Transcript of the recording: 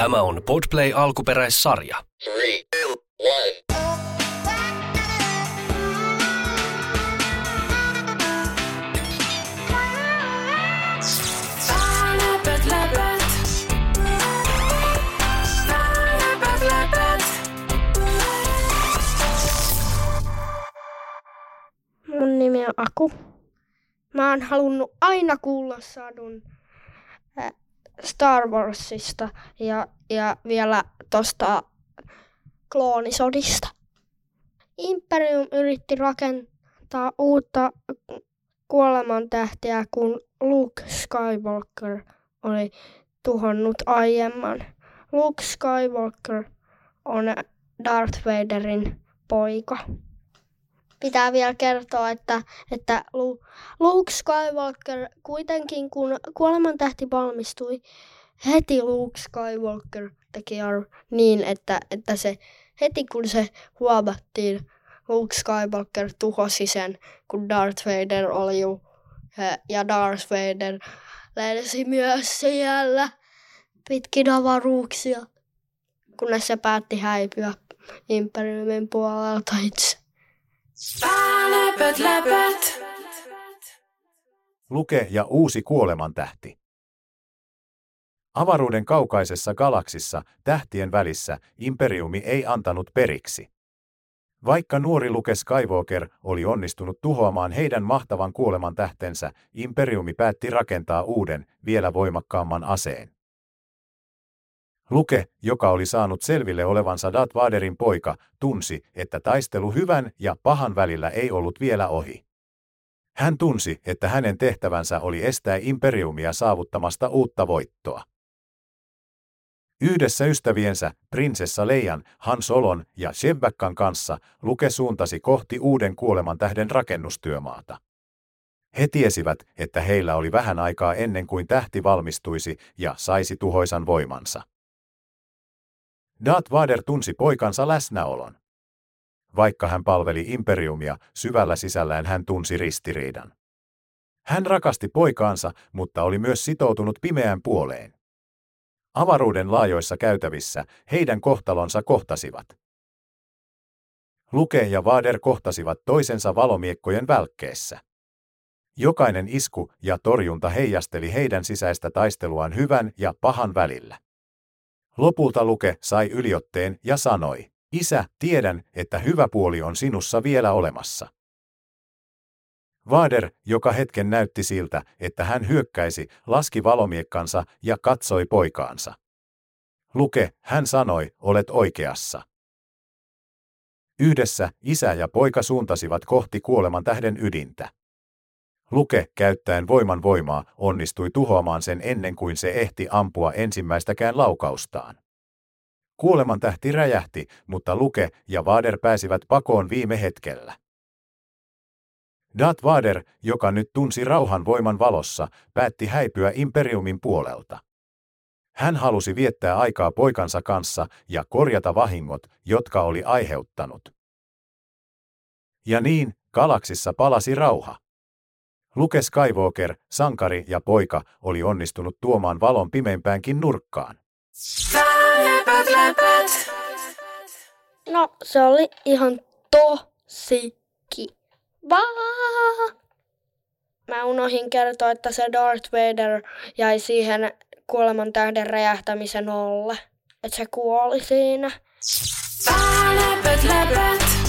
Tämä on Podplay alkuperäissarja. Three, two, one. Mun nimi on Aku. Mä oon halunnut aina kuulla sadun äh, Star Warsista ja, ja vielä tosta kloonisodista. Imperium yritti rakentaa uutta kuolemantähtiä, kun Luke Skywalker oli tuhonnut aiemman. Luke Skywalker on Darth Vaderin poika pitää vielä kertoa, että, että Lu- Luke Skywalker kuitenkin, kun kuolemantähti valmistui, heti Luke Skywalker teki niin, että, että se heti kun se huomattiin, Luke Skywalker tuhosi sen, kun Darth Vader oli jo, ja Darth Vader lensi myös siellä pitkin avaruuksia, kunnes se päätti häipyä Imperiumin puolelta itse. Läpät, läpät. Luke ja uusi kuolemantähti. Avaruuden kaukaisessa galaksissa tähtien välissä imperiumi ei antanut periksi. Vaikka nuori Luke Skywalker oli onnistunut tuhoamaan heidän mahtavan kuolemantähtensä, imperiumi päätti rakentaa uuden, vielä voimakkaamman aseen. Luke, joka oli saanut selville olevansa Darth Vaderin poika, tunsi, että taistelu hyvän ja pahan välillä ei ollut vielä ohi. Hän tunsi, että hänen tehtävänsä oli estää imperiumia saavuttamasta uutta voittoa. Yhdessä ystäviensä, prinsessa Leijan, Han Solon ja Shebakkan kanssa, Luke suuntasi kohti uuden kuolemantähden rakennustyömaata. He tiesivät, että heillä oli vähän aikaa ennen kuin tähti valmistuisi ja saisi tuhoisan voimansa. Darth Vader tunsi poikansa läsnäolon. Vaikka hän palveli imperiumia, syvällä sisällään hän tunsi ristiriidan. Hän rakasti poikaansa, mutta oli myös sitoutunut pimeään puoleen. Avaruuden laajoissa käytävissä heidän kohtalonsa kohtasivat. Luke ja Vader kohtasivat toisensa valomiekkojen välkkeessä. Jokainen isku ja torjunta heijasteli heidän sisäistä taisteluaan hyvän ja pahan välillä. Lopulta Luke sai yliotteen ja sanoi, Isä, tiedän, että hyvä puoli on sinussa vielä olemassa. Vader, joka hetken näytti siltä, että hän hyökkäisi, laski valomiekkansa ja katsoi poikaansa. Luke, hän sanoi, olet oikeassa. Yhdessä isä ja poika suuntasivat kohti kuoleman tähden ydintä. Luke, käyttäen voiman voimaa, onnistui tuhoamaan sen ennen kuin se ehti ampua ensimmäistäkään laukaustaan. Kuoleman tähti räjähti, mutta Luke ja Vader pääsivät pakoon viime hetkellä. Darth Vader, joka nyt tunsi rauhan voiman valossa, päätti häipyä imperiumin puolelta. Hän halusi viettää aikaa poikansa kanssa ja korjata vahingot, jotka oli aiheuttanut. Ja niin, galaksissa palasi rauha. Luke Skywalker, sankari ja poika, oli onnistunut tuomaan valon pimeimpäänkin nurkkaan. Läpät, läpät. No, se oli ihan tosi kivaa. Mä unohin kertoa, että se Darth Vader jäi siihen kuoleman tähden räjähtämisen alle. Että se kuoli siinä. Läpät, läpät.